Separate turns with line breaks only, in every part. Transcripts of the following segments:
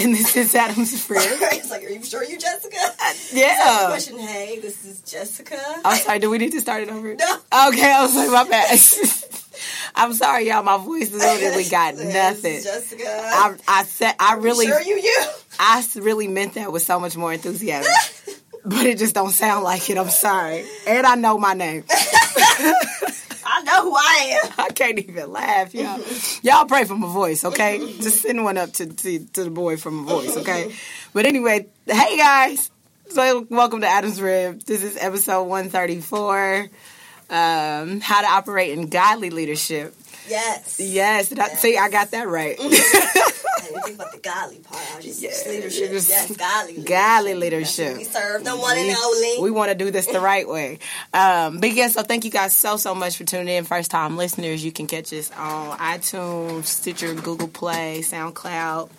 And this is Adam's friend.
it's like, are you sure you Jessica?
yeah.
Question, hey, this is Jessica.
I'm sorry, do we need to start it over?
No.
Okay, I was like, my bad. I'm sorry, y'all. My voice literally got
This is
nothing.
Jessica.
I, I said, I really,
sure you you.
I really meant that with so much more enthusiasm. but it just don't sound like it. I'm sorry. And I know my name.
I I
can't even laugh, y'all. Y'all pray for my voice, okay? Just send one up to, to, to the boy from my voice, okay? But anyway, hey guys. So welcome to Adam's Rib. This is episode 134. Um, how to operate in godly leadership.
Yes.
Yes, did I, see, I got that right.
I didn't think about the godly part. I was just, just leadership.
just
yes, godly leadership.
Godly leadership.
We serve the one and only.
We want to do this the right way. Um, but yeah, so thank you guys so, so much for tuning in. First time listeners, you can catch us on iTunes, Stitcher, Google Play, SoundCloud.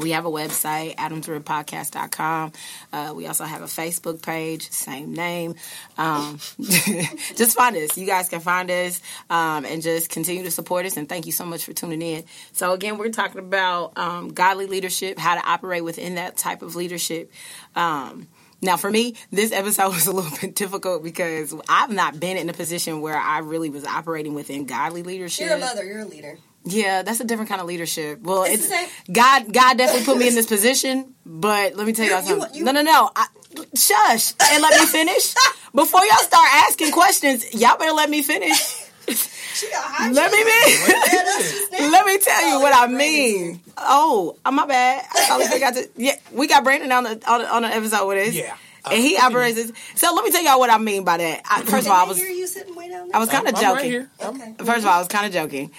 We have a website, adamsribpodcast.com. Uh, we also have a Facebook page, same name. Um, just find us. You guys can find us um, and just continue to support us. And thank you so much for tuning in. So, again, we're talking about um, godly leadership, how to operate within that type of leadership. Um, now, for me, this episode was a little bit difficult because I've not been in a position where I really was operating within godly leadership.
You're a mother. You're a leader.
Yeah, that's a different kind of leadership. Well,
It's
it's. God. God definitely put me in this position, but let me tell y'all
You-
something.
you-
no, no, no. I, shush and let me finish. Before y'all start asking questions, y'all better let me finish.
She got high.
Let me be. let me tell you
Oh,
what I mean. Oh, uh, my bad. I totally forgot to. Yeah, we got Brandon on the on the, on the episode with us.
Yeah.
and he operates. This, so let me tell y'all what I mean by that. I, first of all, I was
hear you sitting way down there.
I was kind of
I'm
joking.
right here.
Okay.
First of all, I was kind of joking.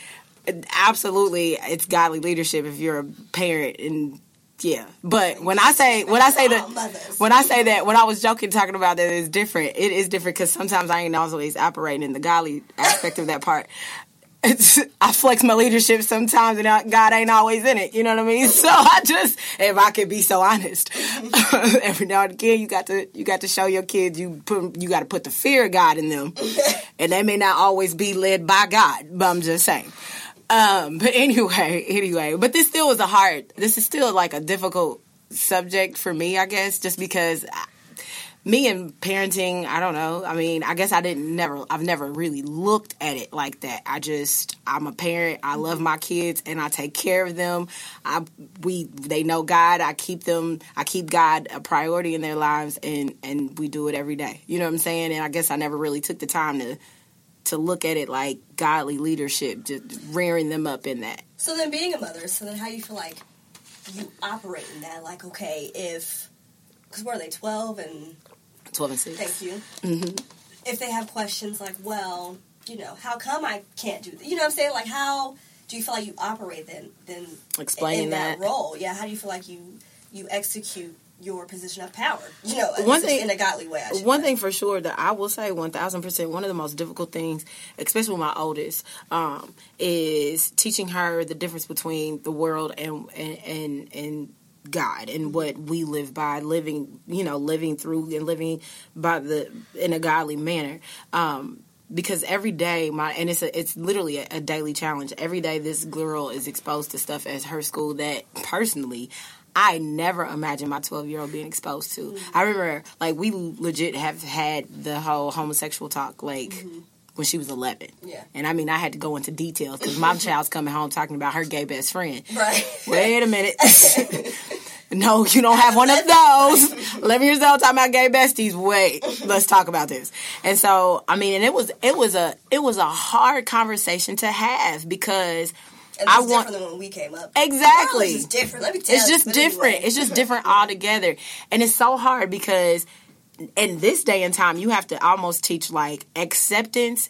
Absolutely, it's godly leadership if you're a parent and yeah. But when I say when I say that when I say that when I was joking talking about that it's different. It is different because sometimes I ain't always operating in the godly aspect of that part. It's, I flex my leadership sometimes, and I- God ain't always in it. You know what I mean? So I just, if I could be so honest, every now and again, you got to you got to show your kids you put you got to put the fear of God in them, and they may not always be led by God. But I'm just saying. Um, but anyway, anyway, but this still was a hard. This is still like a difficult subject for me, I guess, just because. I, me and parenting, I don't know. I mean, I guess I didn't never I've never really looked at it like that. I just I'm a parent. I love my kids and I take care of them. I we they know God. I keep them I keep God a priority in their lives and and we do it every day. You know what I'm saying? And I guess I never really took the time to to look at it like godly leadership, just rearing them up in that.
So then, being a mother, so then how you feel like you operate in that? Like, okay, if because what are they, twelve and
12 and 6.
thank you.
Mm-hmm.
If they have questions like, well, you know, how come I can't do that? You know what I'm saying? Like, how do you feel like you operate then? Then
Explaining
in that,
that.
role, yeah. How do you feel like you you execute your position of power? You know,
One
in-
thing-
in a godly way.
One
say.
thing for sure that I will say, one thousand percent, one of the most difficult things, especially with my oldest, um, is teaching her the difference between the world and and and, and God and what we live by, living, you know, living through and living by the in a godly manner. Um, because every day my and it's a, it's literally a, a daily challenge. Every day this girl is exposed to stuff at her school that personally I never imagined my 12 year old being exposed to. Mm-hmm. I remember like we legit have had the whole homosexual talk like mm-hmm. when she was 11.
Yeah.
And I mean I had to go into details because my child's coming home talking about her gay best friend.
Right.
Wait a minute. no, you don't have one of those. 11 years old talking about gay besties. Wait, let's talk about this. And so, I mean, and it was, it was a, it was a hard conversation to have because I
it's
want,
different than when we came up.
Exactly.
It's just different. Let me tell you.
it's just
but
different.
anyway.
It's just different altogether. And it's so hard because in this day and time, you have to almost teach like acceptance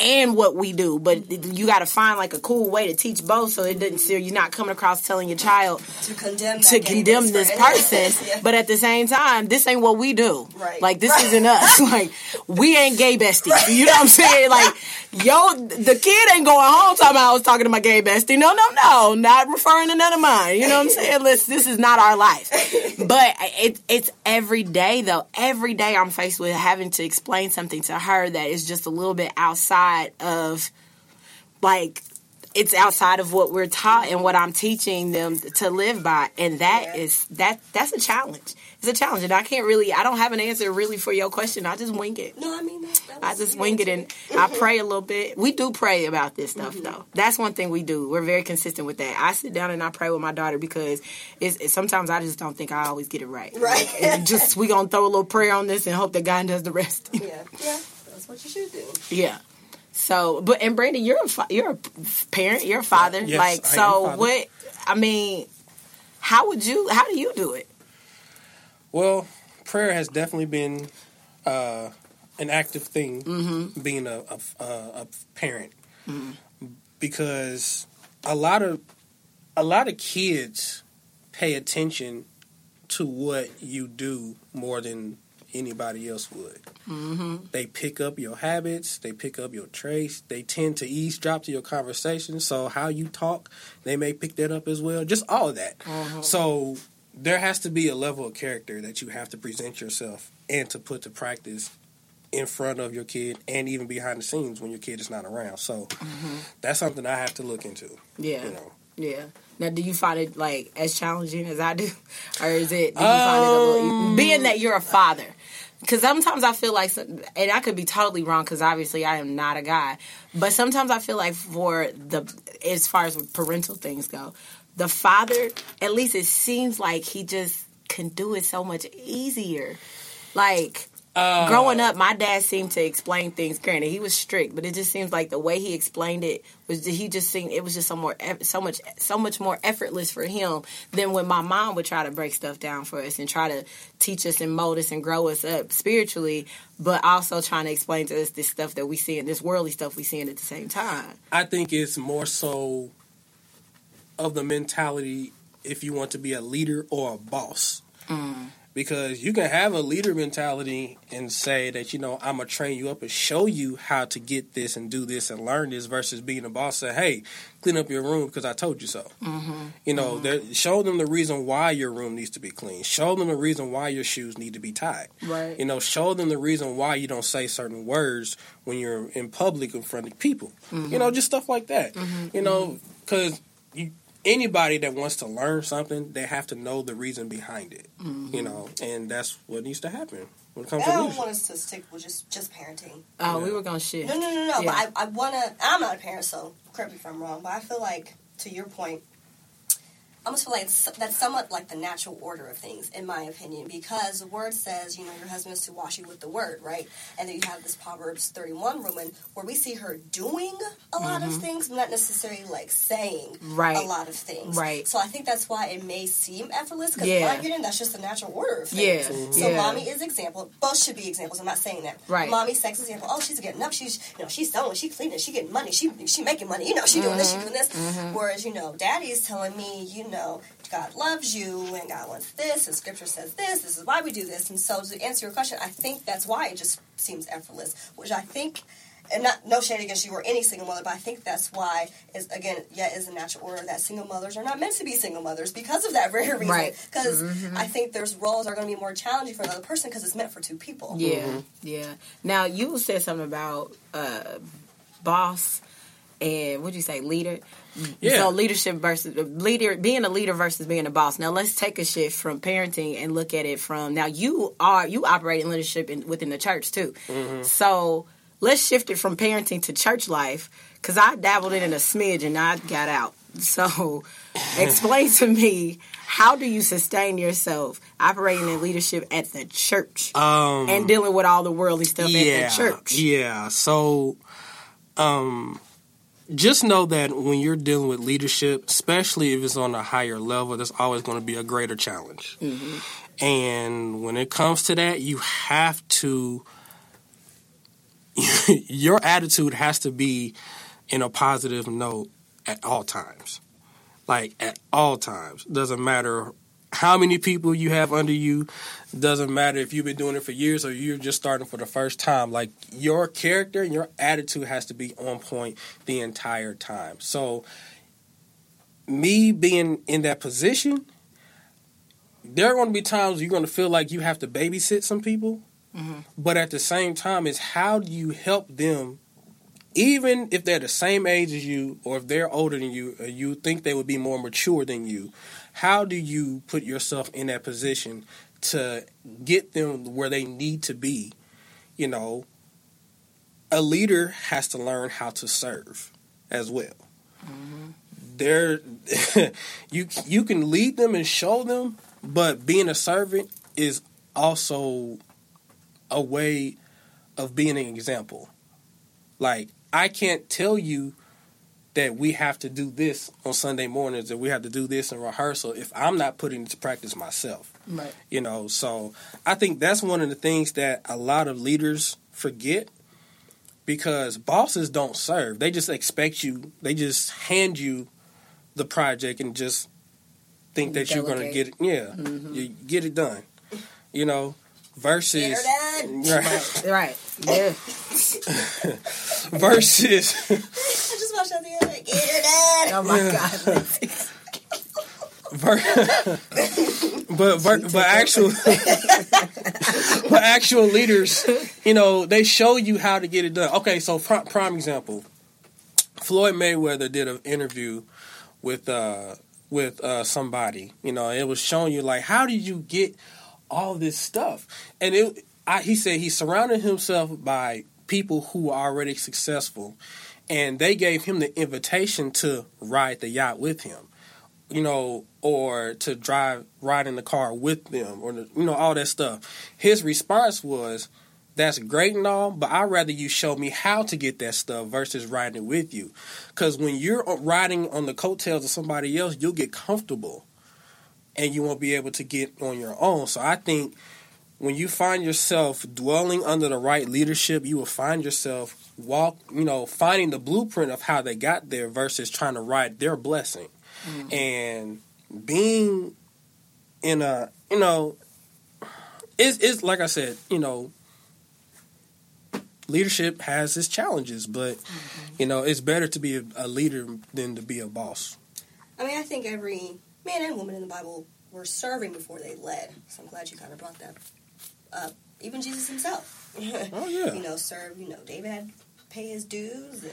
and what we do. But mm-hmm. you got to find like a cool way to teach both, so it doesn't. So you're not coming across telling your child
to condemn
to condemn this person,
Yeah.
but at the same time, this ain't what we do.
Right.
Like this
Right.
isn't us. like we ain't gay besties. You know what I'm saying? Like yo, the kid ain't going home talking about I was talking to my gay bestie. No, no, no, not referring to none of mine. You know what I'm saying? This is not our life. But it, it's every day though. Every day I'm faced with having to explain something to her that is just a little bit outside of like it's outside of what we're taught and what I'm teaching them to live by, and that
Yeah.
is that that's a challenge. It's a challenge, and I can't really. I don't have an answer really for your question. I just wing it.
No, I mean that, that
I just wing it and
answer.
I pray a little bit. We do pray about this stuff
Mm-hmm.
though. That's one thing we do. We're very consistent with that. I sit down and I pray with my daughter because it's, it's sometimes I just don't think I always get it right.
Right.
Like, and just we gonna throw a little prayer on this and hope that God does the rest.
Yeah, yeah, that's what you should do.
Yeah. So, but and Brandon, you're a you're a parent, you're a father.
Yes,
like,
I
so
father.
what? I mean, how would you? How do you do it?
Well, prayer has definitely been uh, an active thing,
Mm-hmm.
being a, a, a, a parent, because a lot of a lot of kids pay attention to what you do more than anybody else would. Mm-hmm. They pick up your habits, they pick up your traits, they tend to eavesdrop to your conversation. So how you talk, they may pick that up as well. Just all of that. So there has to be a level of character that you have to present yourself and to put to practice in front of your kid and even behind the scenes when your kid is not around. So that's something I have to look into.
Yeah,
You know.
yeah. Now, do you find it like as challenging as I do, or is it? Do you find it a little,
Um,
being that you're a father? Because sometimes I feel like, and I could be totally wrong because obviously I am not a guy, but sometimes I feel like for the as far as parental things go, the father at least it seems like he just can do it so much easier. Like
Uh,
growing up, my dad seemed to explain things. Granted, he was strict, but it just seems like the way he explained it was he just seemed it was just so more so much so much more effortless for him than when my mom would try to break stuff down for us and try to teach us and mold us and grow us up spiritually, but also trying to explain to us this stuff that we see in this worldly stuff we see in at the same time.
I think it's more so of the mentality if you want to be a leader or a boss. Because you can have a leader mentality and say that, you know, I'm going to train you up and show you how to get this and do this and learn this versus being a boss. Say, hey, clean up your room because I told you so. Mm-hmm. You know, mm-hmm. there- show them the reason why your room needs to be clean. Show them the reason why your shoes need to be tied.
Right.
You know, show them the reason why you don't say certain words when you're in public in front of people. You mm-hmm. know, just stuff like that. You know, because you, anybody that wants to learn something, they have to know the reason behind it. You mm-hmm. know, and that's what needs to happen when it comes
I
to
don't
leadership.
want us to stick with just just parenting.
Oh, we were gonna shit.
No, no, no, no.
Yeah.
But I, I want to. I'm not a parent, so correct me if I'm wrong. But I feel like, to your point, I almost feel like it's, that's somewhat like the natural order of things, in my opinion, because the word says, you know, your husband is to wash you with the word, right? And then you have this Proverbs 31 woman where we see her doing a lot of things, not necessarily like saying
Mm-hmm. Right.
a lot of things.
Right.
So I think that's why it may seem effortless, because
Yeah.
in my opinion, that's just the natural order of things. Yeah. So
Yeah.
mommy is example. Both should be examples. I'm not saying that.
Right.
Mommy sex example. Oh, she's getting up. She's you know she's selling. She cleaning. She getting money. She she making money. You know she doing this. She doing this. Whereas you know daddy is telling me you know God loves you and God wants this and Scripture says this. This is why we do this. And so to answer your question, I think that's why it just seems effortless. Which I think. And not no shade against you or any single mother, but I think that's why is again, yeah, is a natural order that single mothers are not meant to be single mothers because of that very reason.
Right.
Because I think there's roles are going to be more challenging for another person because it's meant for two people.
Yeah, yeah. Now you said something about uh, boss and what would you say, leader?
Yeah.
So leadership versus leader, being a leader versus being a boss. Now let's take a shift from parenting and look at it from now. You are you operate in leadership in, within the church too. So let's shift it from parenting to church life because I dabbled in it a smidge and I got out. So explain to me how do you sustain yourself operating in leadership at the church?
Um,
and dealing with all the worldly stuff
yeah,
at the church.
Yeah. So, um, just know that when you're dealing with leadership, especially if it's on a higher level, there's always going to be a greater challenge. Mm-hmm. And when it comes to that, you have to your attitude has to be in a positive note at all times. Like at all times. Doesn't matter how many people you have under you. Doesn't matter if you've been doing it for years or you're just starting for the first time. Like your character and your attitude has to be on point the entire time. So me being in that position, there are going to be times you're going to feel like you have to babysit some people. Mm-hmm. But at the same time, is how do you help them even if they're the same age as you or if they're older than you or you think they would be more mature than you how do you put yourself in that position to get them where they need to be? You know a leader has to learn how to serve as well. Mm-hmm. there you you can lead them and show them but being a servant is also a way of being an example. Like I can't tell you that we have to do this on Sunday mornings or we have to do this in rehearsal if I'm not putting it to practice myself.
Right.
You know, so I think that's one of the things that a lot of leaders forget because bosses don't serve. They just expect you, they just hand you the project and just think that Delegate. you're going to get it. Yeah, mm-hmm. you get it done. You know, versus
right, right, yeah.
versus.
Other day. Get her done.
Oh my god.
but but, but actual but actual leaders, you know, they show you how to get it done. Okay, so prime, prime example, Floyd Mayweather did an interview with uh with uh somebody. You know, it was showing you like how did you get all this stuff. And it, I, he said he surrounded himself by people who were already successful, and they gave him the invitation to ride the yacht with him, you know, or to drive ride in the car with them, or you know all that stuff. His response was. That's great and all, but I'd rather you show me how to get that stuff versus riding it with you. Because when you're riding on the coattails of somebody else, you'll get comfortable and you won't be able to get on your own. So I think when you find yourself dwelling under the right leadership, you will find yourself walk, you know, finding the blueprint of how they got there versus trying to ride their blessing. Mm-hmm. And being in a, you know, it's, it's like I said, you know, leadership has its challenges, but mm-hmm. you know, it's better to be a, a leader than to be a boss.
I mean, I think every man and woman in the Bible were serving before they led. So I'm glad you kind of brought that up. Even Jesus himself.
oh yeah.
you know, served. You know, David had to pay his dues, and,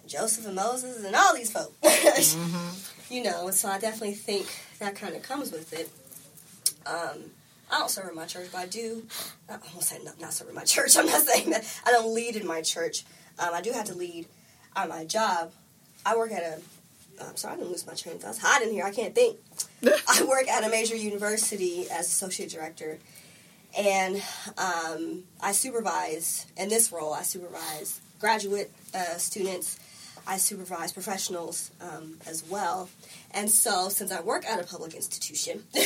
and Joseph and Moses, and all these folks. mm-hmm. You know, so I definitely think that kind of comes with it. Um, I don't serve in my church, but I do. I almost say not, not serve in my church. I'm not saying that I don't lead in my church. Um, I do have to lead on my job. I work at a I'm sorry, I didn't lose my train thought. It's hot in here. I can't think. I work at a major university as associate director, and um, I supervise. In this role, I supervise graduate uh, students. I supervise professionals um, as well. And so, since I work at a public institution,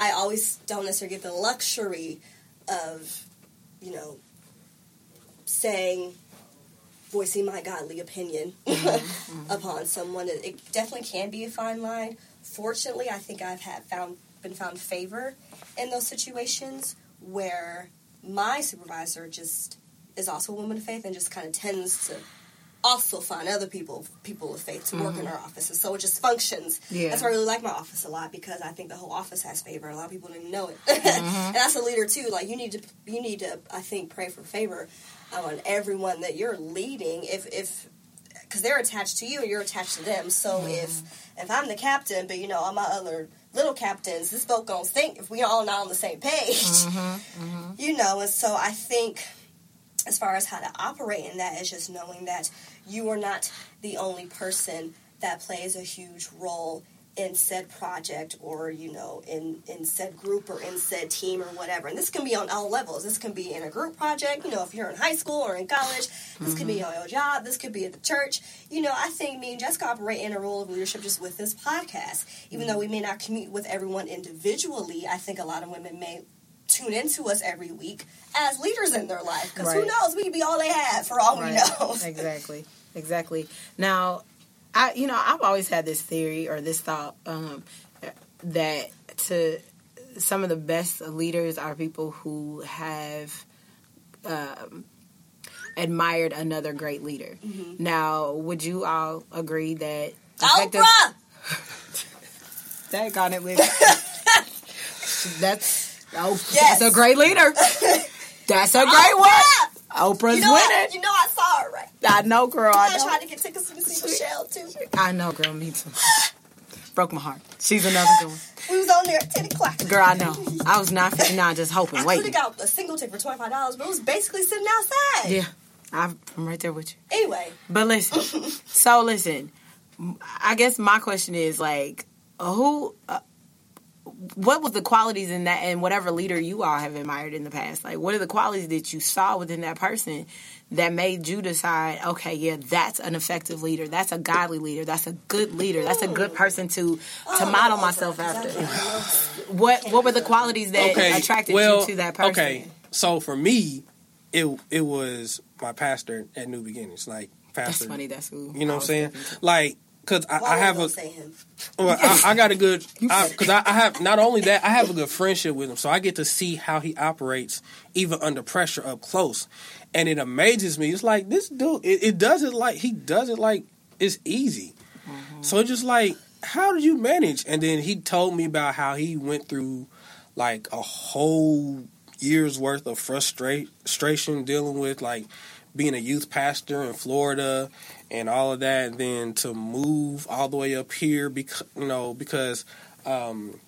I always don't necessarily get the luxury of, you know, saying voicing my godly opinion mm-hmm. upon someone. It, it, definitely can be a fine line. Fortunately, I think I've had found been found favor in those situations where my supervisor just is also a woman of faith and just kind of tends to also find other people people of faith to mm-hmm. work in mm-hmm. our offices. So it just functions. Yeah. That's why I really like my office a lot because I think the whole office has favor. A lot of people don't even know it. Mm-hmm. and that's a leader too. Like you need to you need to I think pray for favor on everyone that you're leading. If if because they're attached to you and you're attached to them. So mm-hmm. if if I'm the captain, but you know all my other little captains, this boat gonna sink if we all not on the same page. Mm-hmm. Mm-hmm. You know, and so I think as far as how to operate in that is just knowing that you are not the only person that plays a huge role in said project or you know in in said group or in said team or whatever and this can be on all levels this can be in a group project you know if you're in high school or in college this mm-hmm. could be mm-hmm. on your job this could be at the church you know i think me and jessica operate in a role of leadership just with this podcast even mm-hmm. though we may not commute with everyone individually i think a lot of women may tune into us every week as leaders in their life. Because who knows, we could be all they have for all we know.
exactly. Exactly. Now, I you know I've always had this theory or this thought um, that to some of the best leaders are people who have um, admired another great leader. Now, would you all agree that effective-
Oprah!
That got it with. that's oh,
Yes.
that's a great leader. That's a great
Oprah!
one. Oprah's
You know, I,
winning.
you know I saw her, right?
I know, girl. I
I
know.
tried to get tickets to see Michelle, too.
I know, girl. Me too. Broke my heart. She's another good one.
We was on there at 10 o'clock.
Girl, I know. I was fifty nine, just hoping,
I could have got a single ticket for $25, but it was basically sitting outside.
Yeah, I'm right there with you.
Anyway,
But listen, so listen. I guess my question is like, who? Uh, what was the qualities in that, and whatever leader you all have admired in the past? Like, what are the qualities that you saw within that person that made you decide, okay, yeah, that's an effective leader, that's a godly leader, that's a good leader, that's a good person to to
Oh,
model myself after? What What were the qualities that
okay,
attracted
well,
you to that person?
Okay, so for me, it it was my pastor at New Beginnings, like
That's
pastor.
funny. That's who.
You know what I'm saying?
thinking.
Like, cause I, I have a well, I, I got a good because I, I have not only that I have a good friendship with him, so I get to see how he operates even under pressure up close, and it amazes me. It's like this dude. It, it does it like he does it like it's easy. So just like, how did you manage? And then he told me about how he went through like a whole year's worth of frustration dealing with like being a youth pastor in Florida and all of that, and then to move all the way up here because you know because um,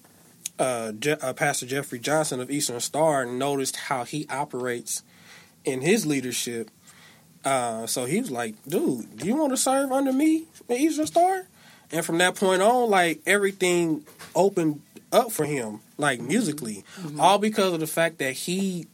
uh, Je- uh, Pastor Jeffrey Johnson of Eastern Star noticed how he operates in his leadership. Uh, so he was like, "Dude, do you want to serve under me at Eastern Star?" And from that point on, like everything opened up for him, like musically, all because of the fact that he,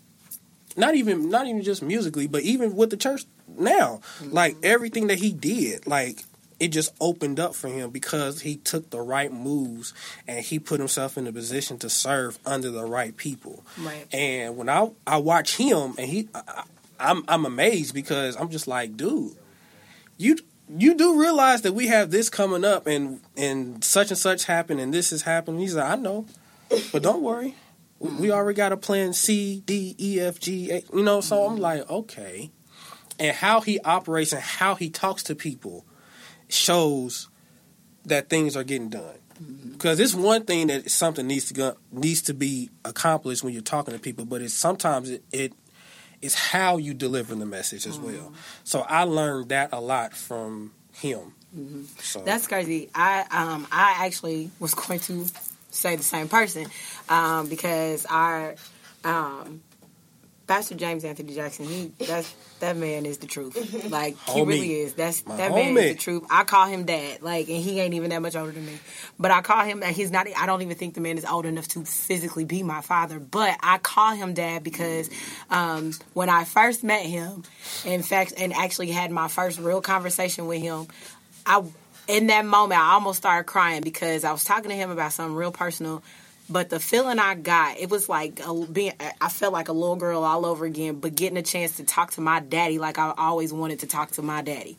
not even not even just musically, but even with the church now, like mm-hmm. everything that he did, like it just opened up for him because he took the right moves and he put himself in a position to serve under the right people.
Right.
And when I I watch him and he, I, I'm I'm amazed because I'm just like, dude, you you do realize that we have this coming up and and such and such happened and this is happening. He's like, I know, but don't worry, we, we already got a plan C D E F G. A, you know, so I'm mm-hmm. like, okay, and how he operates and how he talks to people shows that things are getting done. Mm-hmm. Because it's one thing that something needs to go, needs to be accomplished when you're talking to people, but it's sometimes it, it it's how you deliver the message as well. Mm-hmm. So I learned that a lot from him. So
That's crazy. I um I actually was going to say the same person um because our um Pastor James Anthony Jackson, he that's that man is the truth. Like he
Homie.
really is. That's
My
that man is the truth. I call him dad. Like and he ain't even that much older than me. But I call him he's not I don't even think the man is old enough to physically be my father. But I call him dad because um when I first met him, in fact and actually had my first real conversation with him, I in that moment I almost started crying because I was talking to him about something real personal. But the feeling I got, it was like a, being. I felt like a little girl all over again. But getting a chance to talk to my daddy, like I always wanted to talk to my daddy.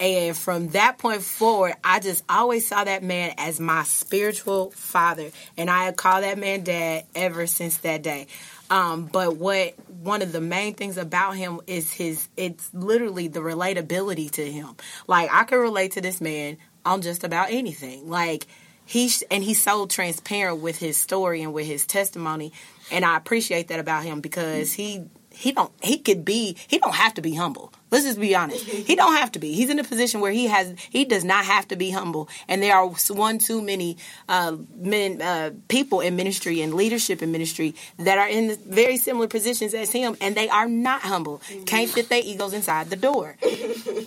And from that point forward, I just always saw that man as my spiritual father, and I call that man dad ever since that day. Um, but what one of the main things about him is his it's literally the relatability to him. Like I can relate to this man on just about anything. Like he's and he's so transparent with his story and with his testimony, and I appreciate that about him because he he don't he could be he don't have to be humble. Let's just be honest. He don't have to be. He's in a position where he has he does not have to be humble. And there are one too many uh, men uh, people in ministry and leadership in ministry that are in very similar positions as him, and they are not humble. Can't fit their egos inside the door.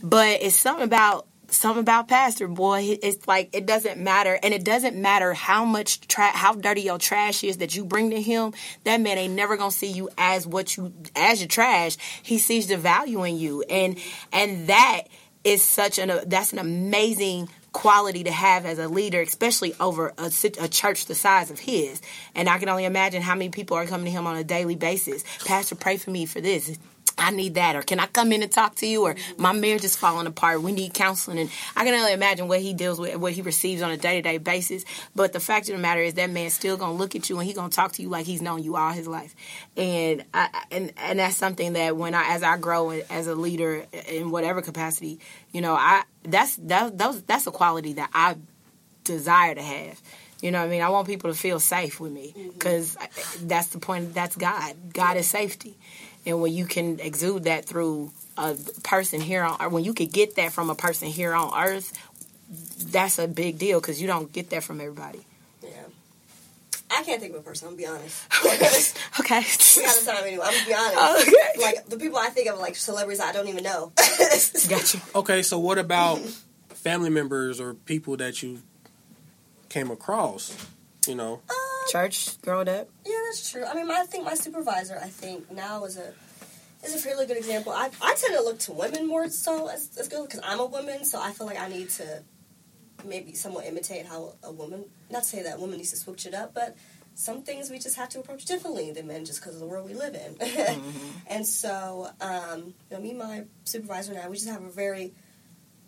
But it's something about something about pastor boy it's like it doesn't matter and it doesn't matter how much tra- how dirty your trash is that you bring to him that man ain't never gonna see you as what you as your trash he sees the value in you and and that is such an that's an amazing quality to have as a leader, especially over a, a, church the size of his. And I can only imagine how many people are coming to him on a daily basis. Pastor, pray for me for this. I need that, or can I come in and talk to you, or my marriage is falling apart. We need counseling, and I can only imagine what he deals with, what he receives on a day to day basis. But the fact of the matter is, that man's still gonna look at you and he's gonna talk to you like he's known you all his life, and I, and and that's something that when I as I grow as a leader in whatever capacity, you know, I that's that those that's a quality that I desire to have. You know what I mean? I want people to feel safe with me because mm-hmm. that's the point. That's God. God is safety and when you can exude that through a person here on, or when you could get that from a person here on Earth, that's a big deal because you don't get that from everybody.
Yeah. I can't think of a person. I'm gonna be honest.
okay.
we got time anyway. I'm gonna be honest. Okay. Like the people I think of, like celebrities, I don't even know.
gotcha.
Okay, so what about family members or people that you came across? You know,
uh, church growing up.
Yeah, that's true. I mean, I think my supervisor, I think now is a is a fairly good example. I I tend to look to women more so as, as good because I'm a woman, so I feel like I need to maybe somewhat imitate how a woman. Not to say that a woman needs to switch it up, but some things we just have to approach differently than men just because of the world we live in. mm-hmm. And so, um, you know, me and my supervisor and I, we just have a very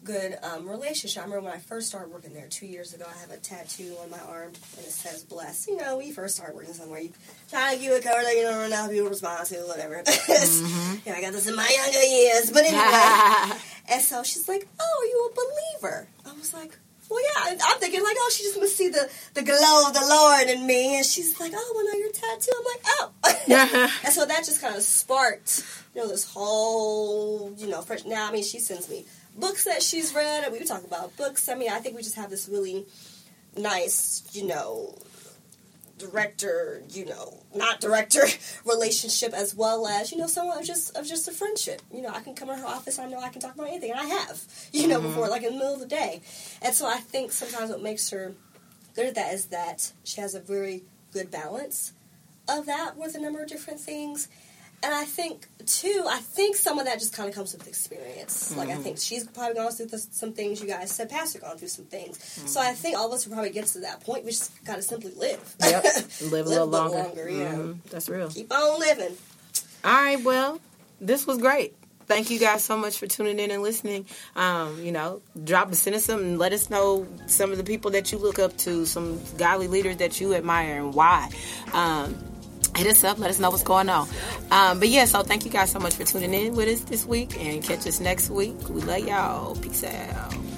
good um, relationship. I remember when I first started working there two years ago, I have a tattoo on my arm and it says bless. You know, when you first start working somewhere, you try to give a cover that you don't know how people respond to, whatever. mm-hmm. yeah, I got this in my younger years. But anyway. and so she's like, Oh, are you a believer? I was like, well, yeah, I'm thinking like, oh, she just must see the, the glow of the Lord in me, and she's like, oh, well, no, your tattoo. I'm like, oh, and so that just kind of sparked, you know, this whole, you know, fresh. Now, I mean, she sends me books that she's read, and we talk about books. I mean, I think we just have this really nice, you know, director, you know, not director relationship as well as, you know, someone of just of just a friendship. You know, I can come in her office, I know I can talk about anything, and I have, you know, mm-hmm. before, like in the middle of the day. And so I think sometimes what makes her good at that is that she has a very good balance of that with a number of different things and I think too, I think some of that just kind of comes with experience. Mm-hmm. Like I think she's probably gone through some things. You guys said Pastor gone through some things. Mm-hmm. So I think all of us will probably get to that point. We just gotta simply live.
Yep, live, live a little longer. longer
yeah,
mm-hmm. that's real.
Keep on living.
All right, well, this was great. Thank you guys so much for tuning in and listening. Um, you know, drop a send us some and let us know some of the people that you look up to, some godly leaders that you admire and why. Um, hit us up. Let us know what's going on. Um, but yeah, so thank you guys so much for tuning in with us this week and catch us next week. We love y'all. Peace out.